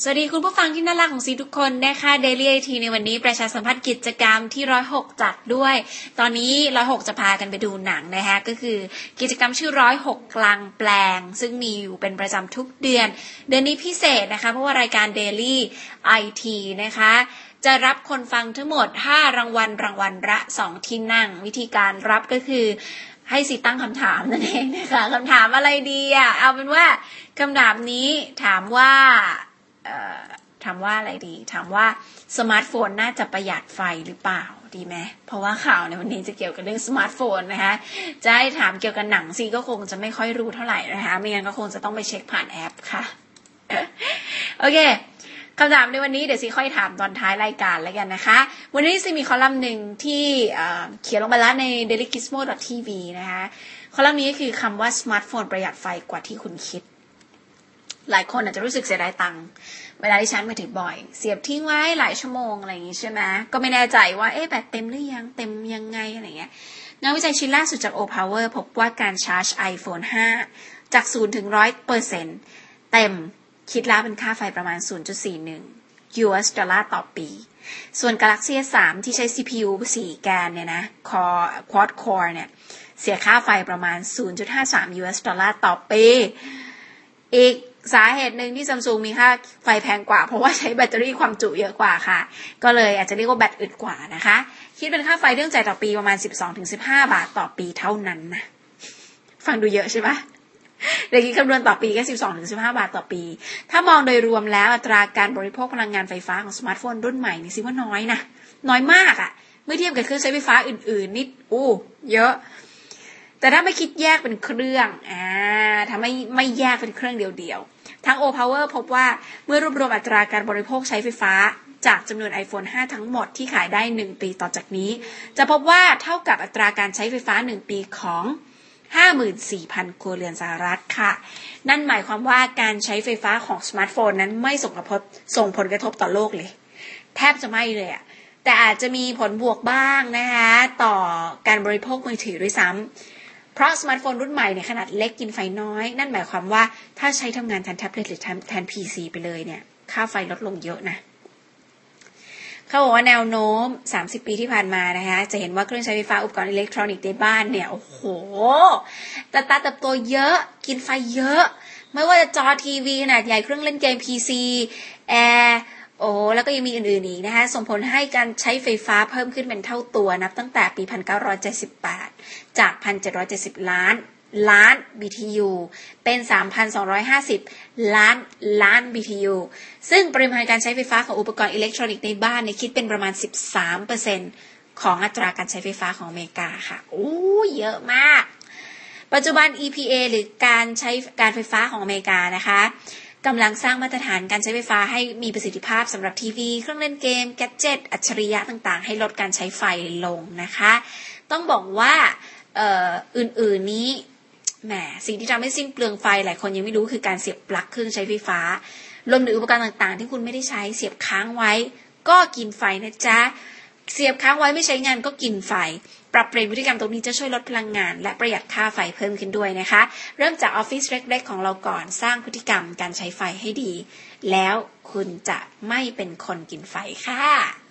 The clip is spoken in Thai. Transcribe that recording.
สวัสดีคุณผู้ฟังที่น่ารักของซีทุกคนนะคะ Daily IT ในวันนี้ประชาสัมพันธ์กิจกรรมที่ร้อยหกจัดด้วย ตอนนี้ร้อยหกจะพากันไปดูหนังนะคะก็คือกิจกรรมชื่อร้อยหกกลางแปลง ซึ่งมีอยู่เป็นประจำทุกเดือน เดือนนี้พิเศษนะคะ เพราะว่ารายการ Daily IT นะคะจะรับคนฟังทั้งหมด 5 รางวัลรางวัลละ 2 ที่นั่ง วิธีการรับก็คือให้สิตั้งคำถามนั่นเองนะคะคำถามอะไรดีอะเอาเป็นว่าคำถามนี้ถามว่า ถามว่าอะไรดี ถามว่าสมาร์ทโฟนน่าจะประหยัดไฟหรือเปล่าดีไหมเพราะว่าข่าวในวันนี้จะเกี่ยวกับเรื่องสมาร์ทโฟนนะคะจะให้ถามเกี่ยวกับหนังซีก็คงจะไม่ค่อยรู้เท่าไหร่นะคะไม่งั้นก็คงจะต้องไปเช็คผ่านแอปค่ะโอเคคำถามในวันนี้เดี๋ยวซีค่อยถามตอนท้ายรายการแล้วกันนะคะ วันนี้ซีมีคอลัมน์หนึ่งที่เขียนลงไปแล้วใน dailygizmo.tv นะคะคอลัมน์นี้ก็คือคำว่าสมาร์ทโฟนประหยัดไฟกว่าที่คุณคิด หลายคนอาจจะรู้สึกเสียดายตังค์เวลาที่ชาร์จมือถือบ่อย เสียบทิ้งไว้หลายชั่วโมงอะไรอย่างงี้ใช่ไหมก็ไม่แน่ใจว่าเอ๊ะแบตเต็มหรือยังเต็มยังไงอะไรเงี้ยงานวิจัยชิ้นล่าสุดจาก Opower พบว่าการชาร์จ iPhone 5 จาก 0 ถึง 100เปอร์เซ็นเต็มคิดแล้วเป็นค่าไฟประมาณ 0.41 US ดอลลาร์ต่อปี ส่วน Galaxy S3 ที่ใช้ CPU 4 แกนเนี่ยนะ Core Quad Core เนี่ย เสียค่าไฟประมาณ 0.53 US ดอลลาร์ต่อปี อีก สาเหตุหนึ่งที่ซัมซุงมีค่าไฟแพงกว่า เพราะว่าใช้แบตเตอรี่ความจุเยอะกว่าค่ะ ก็เลยอาจจะเรียกว่าแบตอึดกว่านะคะ คิดเป็นค่าไฟเรื่องจ่ายต่อปีประมาณ 12-15 บาทต่อปีเท่านั้นนะฟังดูเยอะใช่ปะเดี๋ยวคิดคำนวณต่อปีก็12-15 บาทต่อปี ถ้ามองโดยรวมแล้วอัตราการบริโภคพลังงานไฟฟ้าของสมาร์ทโฟนรุ่นใหม่นี่ถือว่าน้อยนะ น้อยมากอะ่ะ เมื่อเทียบกับเครื่องใช้ไฟฟ้าอื่นๆนิดอู้ เยอะ แต่ถ้าไม่คิดแยกเป็นเครื่องอ่าถ้าไม่ไม่แยกเป็นเครื่องเดียวๆทั้ง O Power พบว่าเมื่อรวบรวมอัตราการบริโภคใช้ไฟฟ้าจากจำนวน iPhone 5 ทั้งหมดที่ขายได้ 1 ปีต่อจากนี้ จะพบว่าเท่ากับอัตราการใช้ไฟฟ้า 1 ปีของ 54,000 ครัวเรือนสหรัฐค่ะ นั่นหมายความว่าการใช้ไฟฟ้าของสมาร์ทโฟนนั้นไม่ส่งผลกระทบส่งผลกระทบต่อโลกเลย แทบจะไม่เลยอะแต่อาจจะมีผลบวกบ้างนะคะ ต่อการบริโภคมือถือด้วยซ้ำ เพราะสมาร์ทโฟนรุ่นใหม่เนี่ยขนาดเล็กกินไฟน้อย นั่นหมายความว่าถ้าใช้ทำงานแทนแท็บเล็ตหรือแทน PC ไปเลยเนี่ย ค่าไฟลดลงเยอะนะเขาบอกว่าแนวโน้ม 30 ปีที่ผ่านมานะคะ จะเห็นว่าเครื่องใช้ไฟฟ้าอุปกรณ์อิเล็กทรอนิกส์ในบ้านเนี่ย โอ้โหต่ตาเติบโตเยอะ กินไฟเยอะ ไม่ว่าจะจอทีวีขนาดใหญ่เครื่องเล่นเกม PC แอร์ โอ้แล้วก็ยังมีอื่นๆอีกนะคะส่งผลให้การใช้ไฟฟ้าเพิ่มขึ้นเป็นเท่าตัวนับตั้งแต่ปี 1978 จาก 1,770 ล้านล้าน BTU เป็น 3,250 ล้านล้าน BTU ซึ่งปริมาณการใช้ไฟฟ้าของอุปกรณ์อิเล็กทรอนิกส์ในบ้านเนี่ยคิดเป็นประมาณ 13%ของอัตราการใช้ไฟฟ้าของอเมริกาค่ะโอ้เยอะมาก ปัจจุบัน EPA หรือการใช้การไฟฟ้าของอเมริกานะคะ กำลังสร้างมาตรฐานการใช้ไฟฟ้าให้มีประสิทธิภาพสำหรับทีวี เครื่องเล่นเกม แกดเจิตอัจฉริยะต่างๆ ให้ลดการใช้ไฟลงนะคะ ต้องบอกว่าอื่นๆนี้แหมสิ่งที่ทำให้สิ้นเปลืองไฟหลายคนยังไม่รู้คือการเสียบปลั๊กเครื่องใช้ไฟฟ้ารวมถึงอุปกรณ์ต่างๆ ที่คุณไม่ได้ใช้เสียบค้างไว้ ก็กินไฟนะจ๊ะ เสียบค้างไว้ไม่ใช้งานก็กินไฟ ปรับเปลี่ยนพฤติกรรมตรงนี้จะช่วยลดพลังงาน และประหยัดค่าไฟเพิ่มขึ้นด้วยนะคะ เริ่มจากออฟฟิศเล็กๆ ของเราก่อนสร้างพฤติกรรมการใช้ไฟให้ดี แล้วคุณจะไม่เป็นคนกินไฟค่ะ